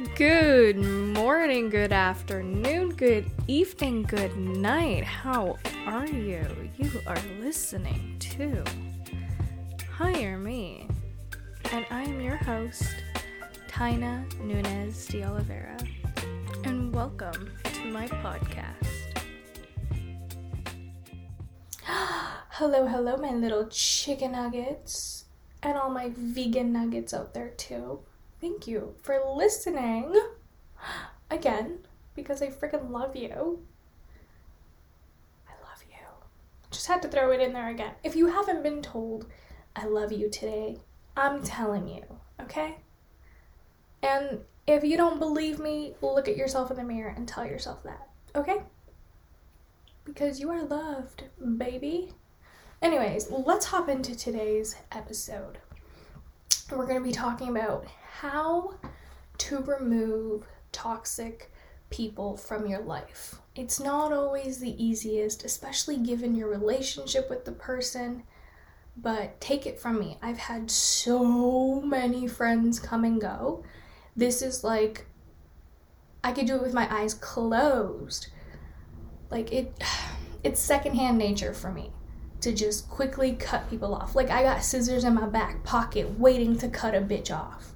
Good morning, good afternoon, good evening, good night. How are you? You are listening to Hire Me, and I am your host, Tayna Nunes de Oliveira, and welcome to my podcast. hello, hello, my little chicken nuggets, and all my vegan nuggets out there, too. Thank you for listening again because I freaking love you. I love you. Just had to throw it in there again. If you haven't been told I love you today, I'm telling you, okay? And if you don't believe me, look at yourself in the mirror and tell yourself that, okay? Because you are loved, baby. Anyways, let's hop into today's episode. We're going to be talking about how to remove toxic people from your life. It's not always the easiest, especially given your relationship with the person. But take it from me, I've had so many friends come and go. This is like, I could do it with my eyes closed. Like, it, it's secondhand nature for me to just quickly cut people off. Like, I got scissors in my back pocket waiting to cut a bitch off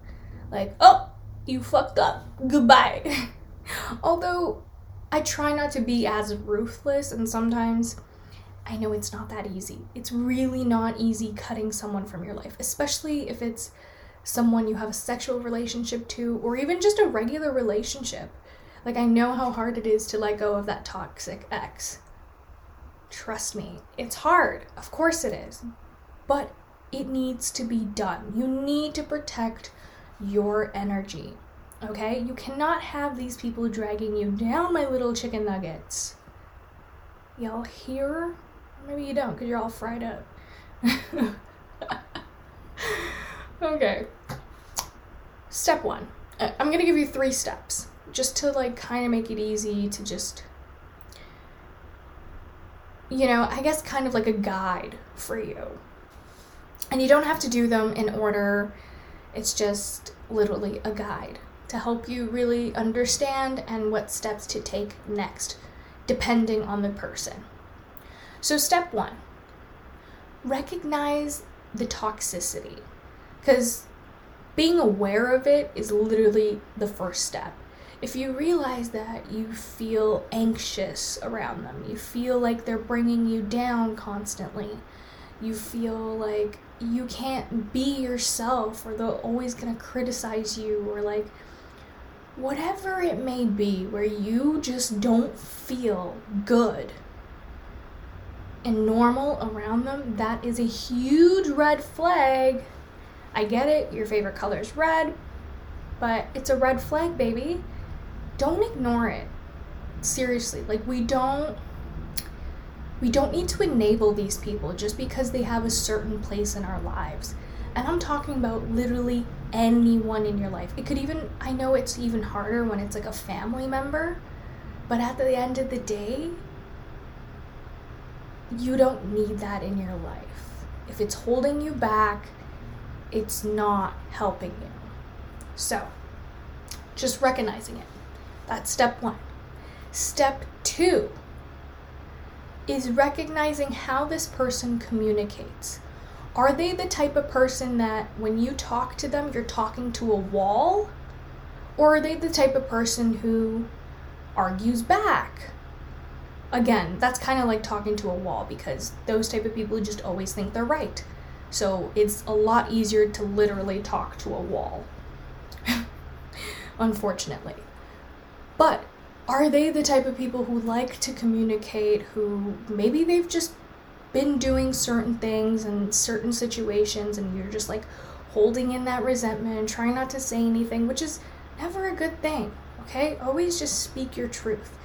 like, oh, you fucked up. Goodbye. Although I try not to be as ruthless, and sometimes I know it's not that easy. It's really not easy cutting someone from your life, especially if it's someone you have a sexual relationship to, or even just a regular relationship. Like, I know how hard it is to let go of that toxic ex. Trust me, it's hard. Of course it is. But it needs to be done. You need to protect your energy. Okay? You cannot have these people dragging you down, my little chicken nuggets. Y'all hear? Maybe you don't because you're all fried up. okay. Step one. Uh, I'm going to give you three steps just to like kind of make it easy to just you know, I guess kind of like a guide for you. And you don't have to do them in order it's just literally a guide to help you really understand and what steps to take next, depending on the person. So, step one recognize the toxicity because being aware of it is literally the first step. If you realize that you feel anxious around them, you feel like they're bringing you down constantly, you feel like you can't be yourself or they're always going to criticize you or like whatever it may be where you just don't feel good and normal around them, that is a huge red flag. I get it, your favorite color is red, but it's a red flag, baby. Don't ignore it. Seriously, like we don't we don't need to enable these people just because they have a certain place in our lives. And I'm talking about literally anyone in your life. It could even, I know it's even harder when it's like a family member, but at the end of the day, you don't need that in your life. If it's holding you back, it's not helping you. So, just recognizing it. That's step one. Step two is recognizing how this person communicates. Are they the type of person that when you talk to them, you're talking to a wall? Or are they the type of person who argues back? Again, that's kind of like talking to a wall because those type of people just always think they're right. So it's a lot easier to literally talk to a wall. Unfortunately. But are they the type of people who like to communicate, who maybe they've just been doing certain things in certain situations and you're just like holding in that resentment and trying not to say anything, which is never a good thing, okay? Always just speak your truth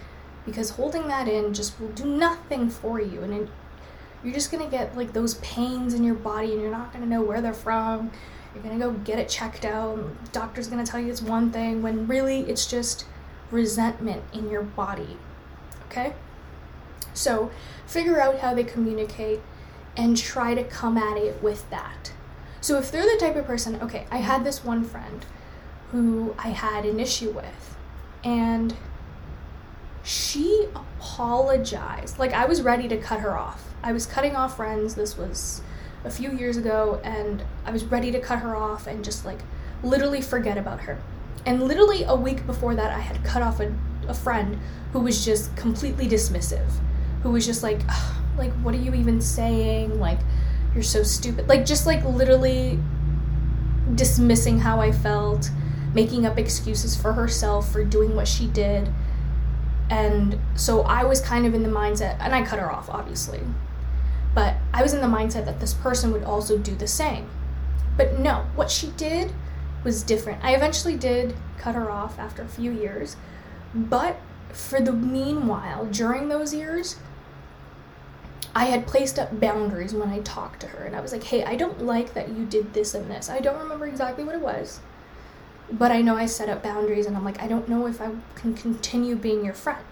because holding that in just will do nothing for you and you're just gonna get like those pains in your body and you're not gonna know where they're from. You're gonna go get it checked out. doctor's gonna tell you it's one thing when really it's just resentment in your body. Okay? So figure out how they communicate and try to come at it with that. So if they're the type of person, okay, I had this one friend who I had an issue with. And she apologized. Like, I was ready to cut her off. I was cutting off friends. This was a few years ago, and I was ready to cut her off and just like literally forget about her. And literally a week before that, I had cut off a, a friend who was just completely dismissive, who was just like, like, what are you even saying? Like, you're so stupid. Like, just like literally dismissing how I felt, making up excuses for herself for doing what she did. And so I was kind of in the mindset, and I cut her off, obviously. But I was in the mindset that this person would also do the same. But no, what she did was different. I eventually did cut her off after a few years, but for the meanwhile, during those years, I had placed up boundaries when I talked to her, and I was like, hey, I don't like that you did this and this. I don't remember exactly what it was, but I know I set up boundaries, and I'm like, I don't know if I can continue being your friend.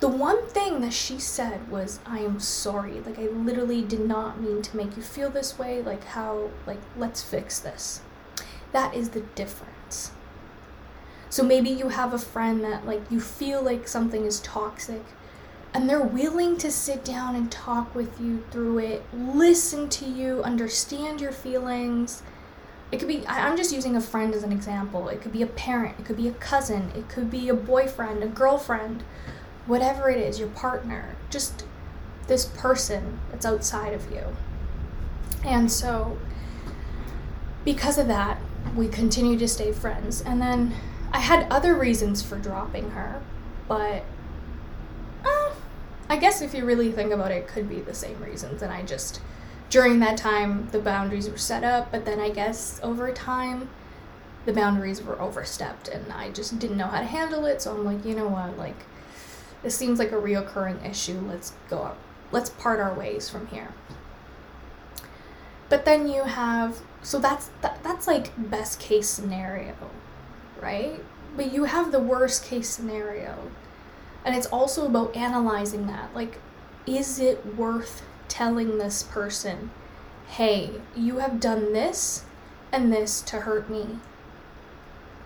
The one thing that she said was, I am sorry. Like, I literally did not mean to make you feel this way. Like, how, like, let's fix this. That is the difference. So maybe you have a friend that, like, you feel like something is toxic and they're willing to sit down and talk with you through it, listen to you, understand your feelings. It could be, I'm just using a friend as an example. It could be a parent, it could be a cousin, it could be a boyfriend, a girlfriend, whatever it is, your partner, just this person that's outside of you. And so, because of that, we continue to stay friends. And then I had other reasons for dropping her, but uh, I guess if you really think about it, it could be the same reasons. And I just, during that time, the boundaries were set up, but then I guess over time, the boundaries were overstepped and I just didn't know how to handle it. So I'm like, you know what, like, this seems like a reoccurring issue. Let's go up. Let's part our ways from here. But then you have, so that's that, that's like best case scenario, right? But you have the worst case scenario and it's also about analyzing that. Like, is it worth telling this person, hey, you have done this and this to hurt me?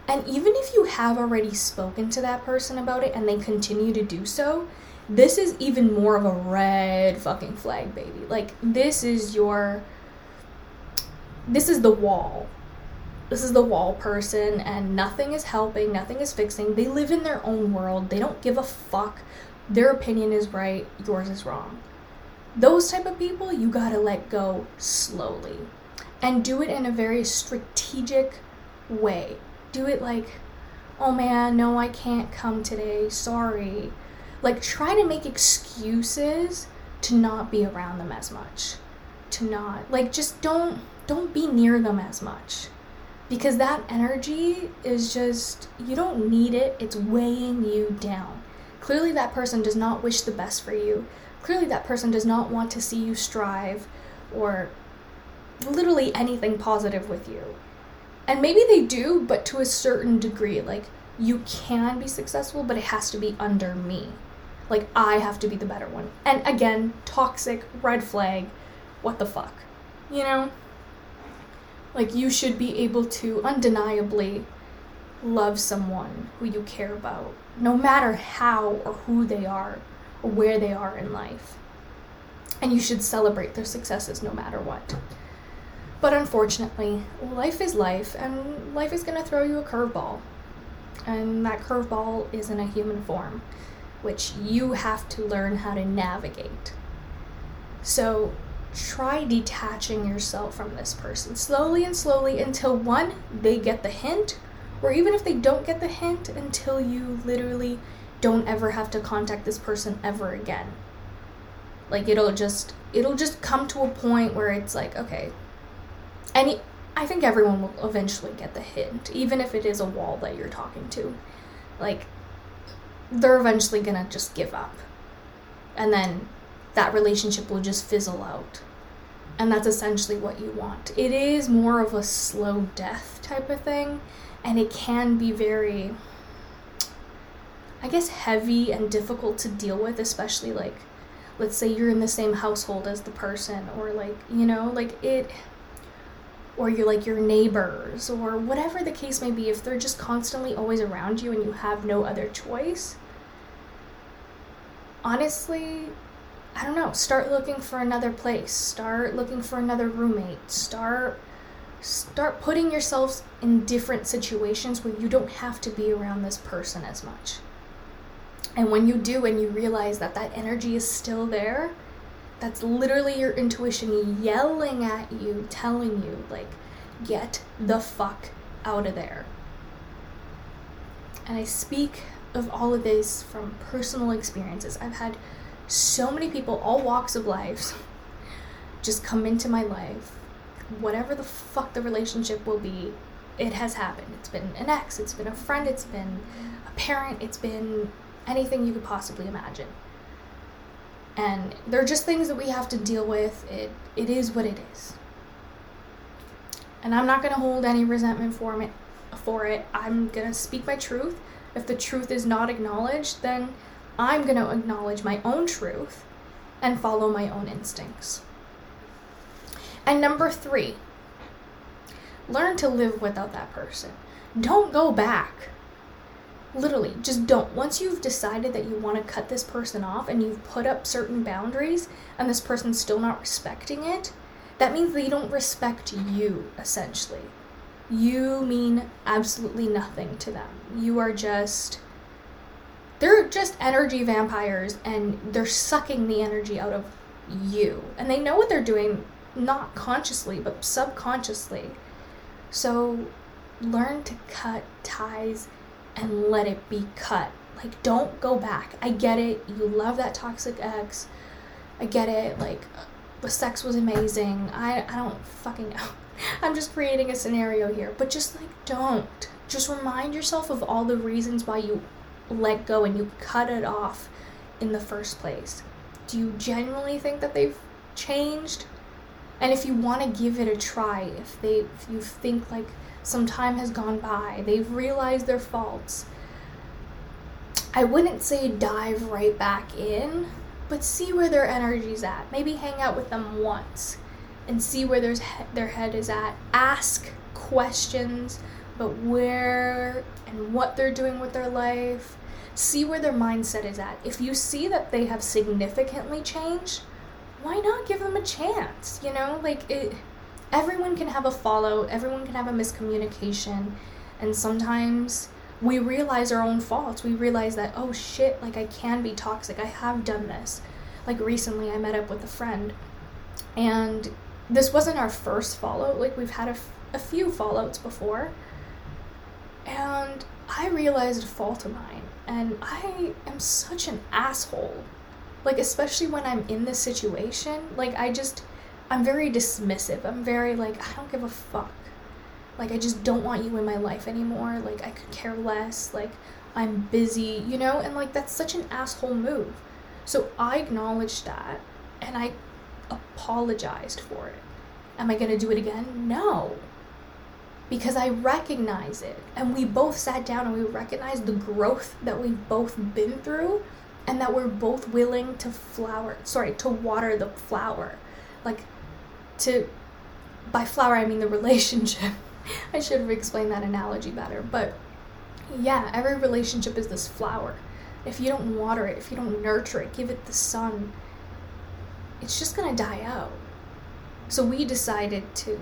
And even if you have already spoken to that person about it and they continue to do so, this is even more of a red fucking flag, baby. Like, this is your. This is the wall this is the wall person and nothing is helping, nothing is fixing. They live in their own world. They don't give a fuck. Their opinion is right, yours is wrong. Those type of people you got to let go slowly and do it in a very strategic way. Do it like, "Oh man, no, I can't come today. Sorry." Like try to make excuses to not be around them as much. To not like just don't don't be near them as much because that energy is just, you don't need it, it's weighing you down. Clearly, that person does not wish the best for you. Clearly, that person does not want to see you strive or literally anything positive with you. And maybe they do, but to a certain degree. Like, you can be successful, but it has to be under me. Like, I have to be the better one. And again, toxic, red flag, what the fuck? You know? Like, you should be able to undeniably love someone who you care about, no matter how or who they are or where they are in life. And you should celebrate their successes no matter what. But unfortunately, life is life, and life is going to throw you a curveball. And that curveball is in a human form, which you have to learn how to navigate. So, try detaching yourself from this person slowly and slowly until one, they get the hint, or even if they don't get the hint, until you literally don't ever have to contact this person ever again. Like it'll just it'll just come to a point where it's like, okay. Any I think everyone will eventually get the hint, even if it is a wall that you're talking to. Like they're eventually going to just give up. And then that relationship will just fizzle out and that's essentially what you want. It is more of a slow death type of thing, and it can be very, I guess, heavy and difficult to deal with, especially like, let's say you're in the same household as the person, or like, you know, like it. or you're like your neighbors or whatever the case may be if they're just constantly always around you and you have no other choice honestly i don't know start looking for another place start looking for another roommate start start putting yourselves in different situations where you don't have to be around this person as much and when you do and you realize that that energy is still there that's literally your intuition yelling at you, telling you, like, get the fuck out of there. And I speak of all of this from personal experiences. I've had so many people, all walks of life, just come into my life. Whatever the fuck the relationship will be, it has happened. It's been an ex, it's been a friend, it's been a parent, it's been anything you could possibly imagine. And they're just things that we have to deal with. It it is what it is. And i'm not to hold any resentment for it for it. I'm to speak my truth. If the truth is not acknowledged then i'm going to acknowledge my own truth and follow my own instincts and number 3 learn to live without that person don't go back Literally, just don't. Once you've decided that you want to cut this person off and you've put up certain boundaries and this person's still not respecting it, that means they don't respect you, essentially. You mean absolutely nothing to them. You are just. They're just energy vampires and they're sucking the energy out of you. And they know what they're doing, not consciously, but subconsciously. So learn to cut ties and let it be cut. Like, don't go back. I get it. You love that toxic ex. I get it. Like, the sex was amazing. I, I don't fucking know. I'm just creating a scenario here. But just, like, don't. Just remind yourself of all the reasons why you let go and you cut it off in the first place. Do you genuinely think that they've changed? And if you want to give it a try, if they if you think like some time has gone by, they've realized their faults. I wouldn't say dive right back in, but see where their energy's at. Maybe hang out with them once and see where their their head is at. Ask questions about where and what they're doing with their life. See where their mindset is at. If you see that they have significantly changed, why not give them a chance? You know, like it everyone can have a follow, everyone can have a miscommunication, and sometimes we realize our own faults. We realize that, oh shit, like I can be toxic. I have done this. Like recently, I met up with a friend, and this wasn't our first follow. Like we've had a, f- a few fallouts before, and I realized a fault of mine, and I am such an asshole. Like, especially when I'm in this situation, like, I just I'm very dismissive. I'm very like, I don't give a fuck. Like, I just don't want you in my life anymore. Like, I could care less. Like, I'm busy, you know? And like, that's such an asshole move. So I acknowledged that and I apologized for it. Am I going to do it again? No. Because I recognize it. And we both sat down and we recognized the growth that we've both been through and that we're both willing to flower, sorry, to water the flower. Like, to by flower I mean the relationship. I should have explained that analogy better, but yeah, every relationship is this flower. If you don't water it, if you don't nurture it, give it the sun, it's just to die out. So we decided to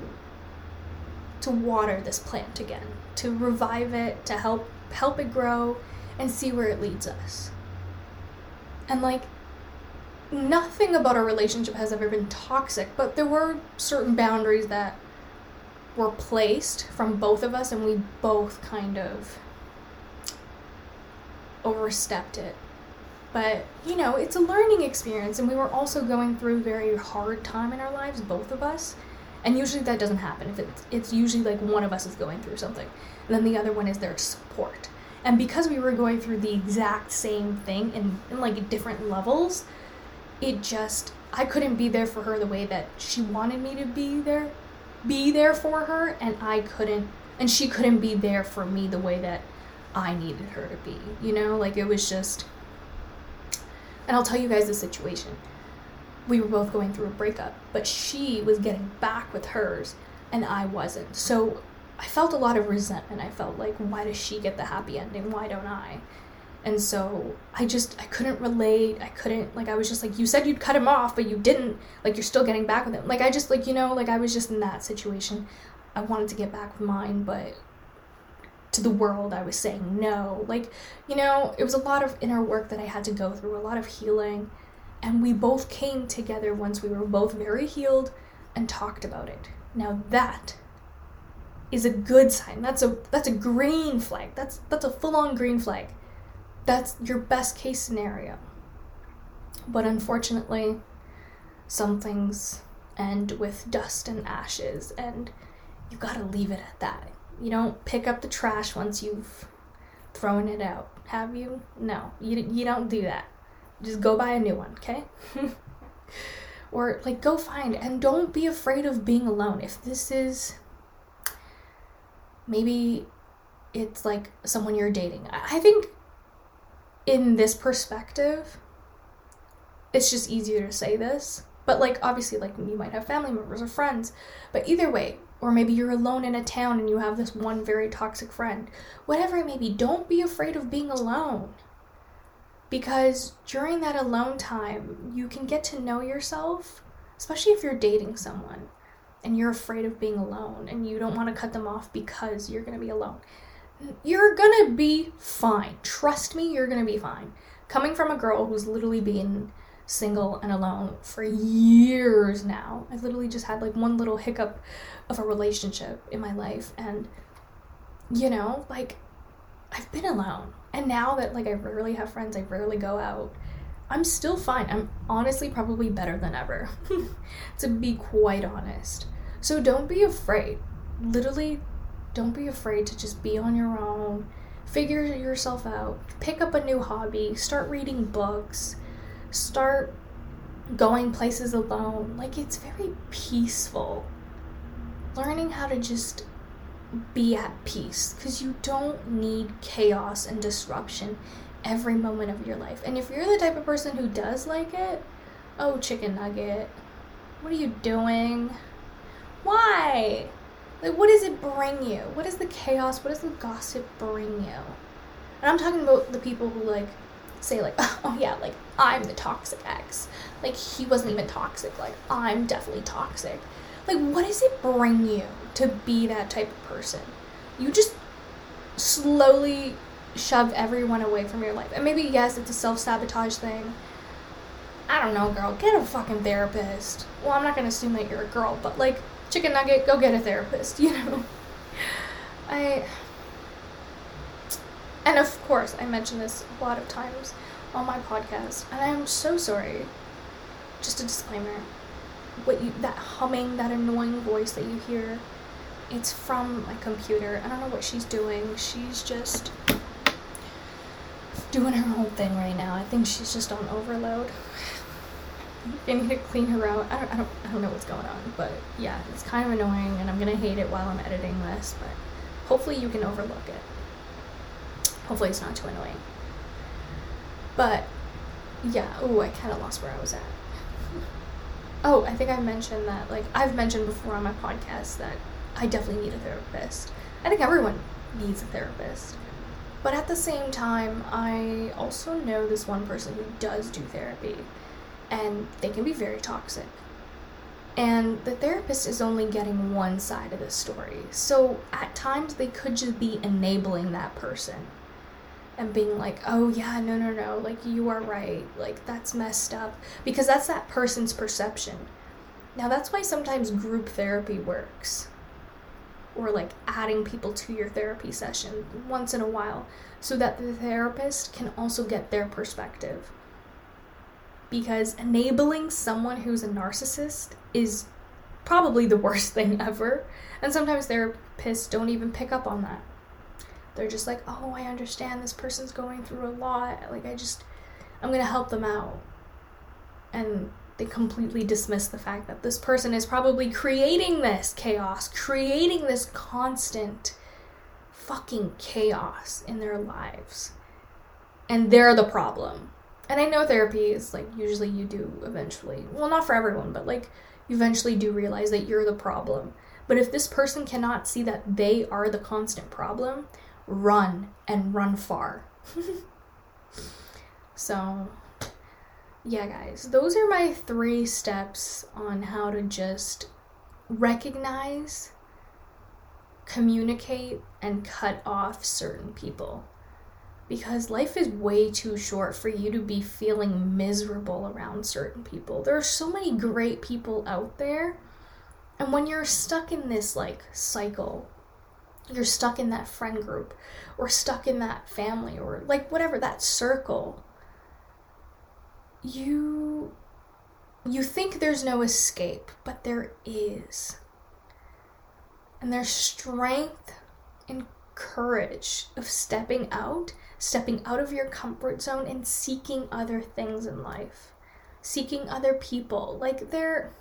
to water this plant again, to revive it, to help help it grow and see where it leads us. And like nothing about our relationship has ever been toxic, but there were certain boundaries that were placed from both of us, and we both kind of overstepped it. But, you know, it's a learning experience, and we were also going through very hard time in our lives, both of us. And usually that doesn't happen. If it's, it's usually like one of us is going through something, and then the other one is their support. And because we were going through the exact same thing in, in like different levels, it just I couldn't be there for her the way that she wanted me to be there be there for her and I couldn't and she couldn't be there for me the way that I needed her to be. You know, like it was just and I'll tell you guys the situation. We were both going through a breakup, but she was getting back with hers and I wasn't. So I felt a lot of resentment. I felt like, why does she get the happy ending? Why don't I? And so I just I couldn't relate. I couldn't like I was just like you said you'd cut him off, but you didn't. Like you're still getting back with him. Like I just like you know like I was just in that situation. I wanted to get back with mine, but to the world I was saying no. Like you know it was a lot of inner work that I had to go through, a lot of healing, and we both came together once we were both very healed and talked about it. Now that is a good sign. That's a that's a green flag. That's that's a full-on green flag that's your best case scenario. But unfortunately, some things end with dust and ashes, and you gotta leave it at that. You don't pick up the trash once you've thrown it out, have you? No, you, you don't do that. Just go buy a new one, okay? or like go find and don't be afraid of being alone. If this is maybe it's like someone you're dating. I think in this perspective, it's just easier to say this. But like obviously like you might have family members or friends, but either way, or maybe you're alone in a town and you have this one very toxic friend. Whatever it may be, don't be afraid of being alone. Because during that alone time, you can get to know yourself, especially if you're dating someone and you're afraid of being alone and you don't want to cut them off because you're going to be alone you're gonna be fine. Trust me, you're gonna be fine. Coming from a girl who's literally been single and alone for years now, I've literally just had like one little hiccup of a relationship in my life, and you know, like I've been alone. And now that like I rarely have friends, I rarely go out. I'm still fine. I'm honestly probably better than ever, to be quite honest. So don't be afraid. Literally don't be afraid to just be on your own, figure yourself out, pick up a new hobby, start reading books, start going places alone. Like, it's very peaceful. Learning how to just be at peace because you don't need chaos and disruption every moment of your life. And if you're the type of person who does like it, oh, chicken nugget, what are you doing? Why? Like, what does it bring you? What is the chaos? What does the gossip bring you? And I'm talking about the people who, like, say, like, oh, yeah, like, I'm the toxic ex. Like, he wasn't even toxic. Like, I'm definitely toxic. Like, what does it bring you to be that type of person? You just slowly shove everyone away from your life. And maybe, yes, it's a self sabotage thing. I don't know, girl. Get a fucking therapist. Well, I'm not gonna assume that you're a girl, but like, chicken nugget, go get a therapist, you know? I. And of course, I mention this a lot of times on my podcast, and I'm so sorry. Just a disclaimer. What you that humming, that annoying voice that you hear, it's from my computer. I don't know what she's doing. She's just doing her whole thing right now. I think she's just on overload. I need to clean her out. I don't, I don't, I don't know what's going on, but yeah, it's kind of annoying, and I'm gonna hate it while I'm editing this. But hopefully, you can overlook it. Hopefully, it's not too annoying. But yeah, oh, I kind of lost where I was at. Oh, I think I mentioned that. Like I've mentioned before on my podcast that I definitely need a therapist. I think everyone needs a therapist. But at the same time, I also know this one person who does do therapy and they can be very toxic. And the therapist is only getting one side of the story. So at times they could just be enabling that person and being like, oh yeah, no, no, no, like you are right, like that's messed up. Because that's that person's perception. Now that's why sometimes group therapy works. Or like adding people to your therapy session once in a while so that the therapist can also get their perspective because enabling someone who's a narcissist is probably the worst thing ever. And sometimes therapists don't even pick up on that. They're just like, oh, I understand this person's going through a lot. Like, I just, I'm going to help them out. And they completely dismiss the fact that this person is probably creating this chaos, creating this constant fucking chaos in their lives. And they're the problem and I know therapy is like usually you do eventually, well, not for everyone, but like you eventually do realize that you're the problem. But if this person cannot see that they are the constant problem, run and run far. so, yeah, guys, those are my three steps on how to just recognize, communicate, and cut off certain people. Because life is way too short for you to be feeling miserable around certain people. There are so many great people out there. And when you're stuck in this like cycle, you're stuck in that friend group or stuck in that family or like whatever that circle, you you think there's no escape, but there is. And there's strength and courage of stepping out, stepping out of your comfort zone and seeking other things in life, seeking other people. Like they're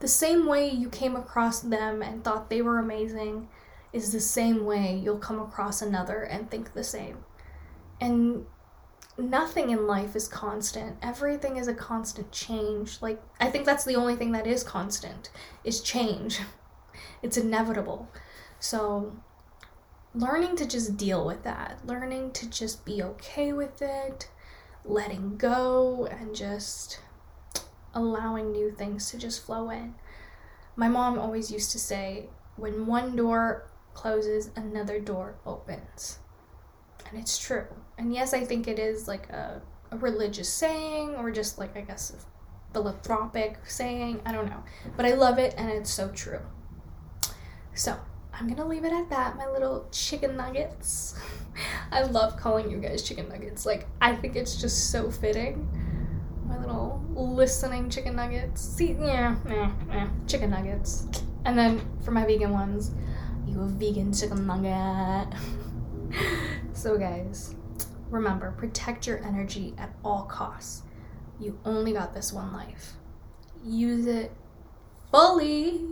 the same way you came across them and thought they were amazing is the same way you'll come across another and think the same. And nothing in life is constant. Everything is a constant change. Like I think that's the only thing that is constant is change. It's inevitable. So learning to just deal with that, learning to just be okay with it, letting go and just allowing new things to just flow in. My mom always used to say, when one door closes, another door opens and it's true. And yes, I think it is like a, a religious saying or just like, I guess, a philanthropic saying. I don't know. But I love it and it's so true. So I'm gonna leave it at that, my little chicken nuggets. I love calling you guys chicken nuggets. Like, I think it's just so fitting. My little listening chicken nuggets. See, yeah, yeah, yeah, chicken nuggets. And then for my vegan ones, you a vegan chicken nugget. So, guys, remember protect your energy at all costs. You only got this one life. Use it fully.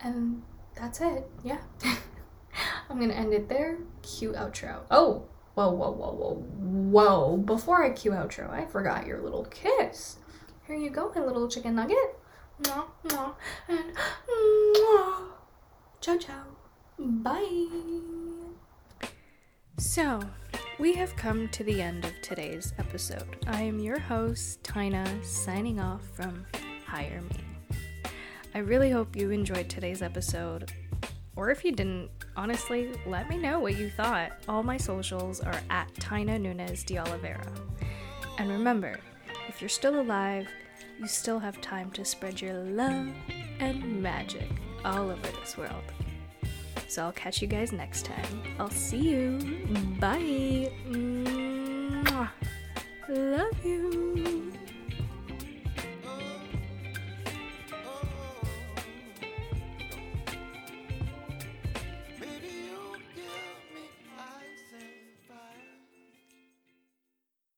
And that's it. Yeah. I'm going to end it there. Cue outro. Oh, whoa, whoa, whoa, whoa, whoa. Before I cue outro, I forgot your little kiss. Here you go, my little chicken nugget. Mwah, mwah, and mwah. Ciao, ciao. Bye. So, we have come to the end of today's episode. I am your host, Tayna, signing off from Hire Me. I really hope you enjoyed today's episode. Or if you didn't, honestly, let me know what you thought. All my socials are at Tayna Nunes de Oliveira. And remember, if you're still alive, you still have time to spread your love and magic all over this world. So I'll catch you guys next time. I'll see you. Bye. Mwah. Love you.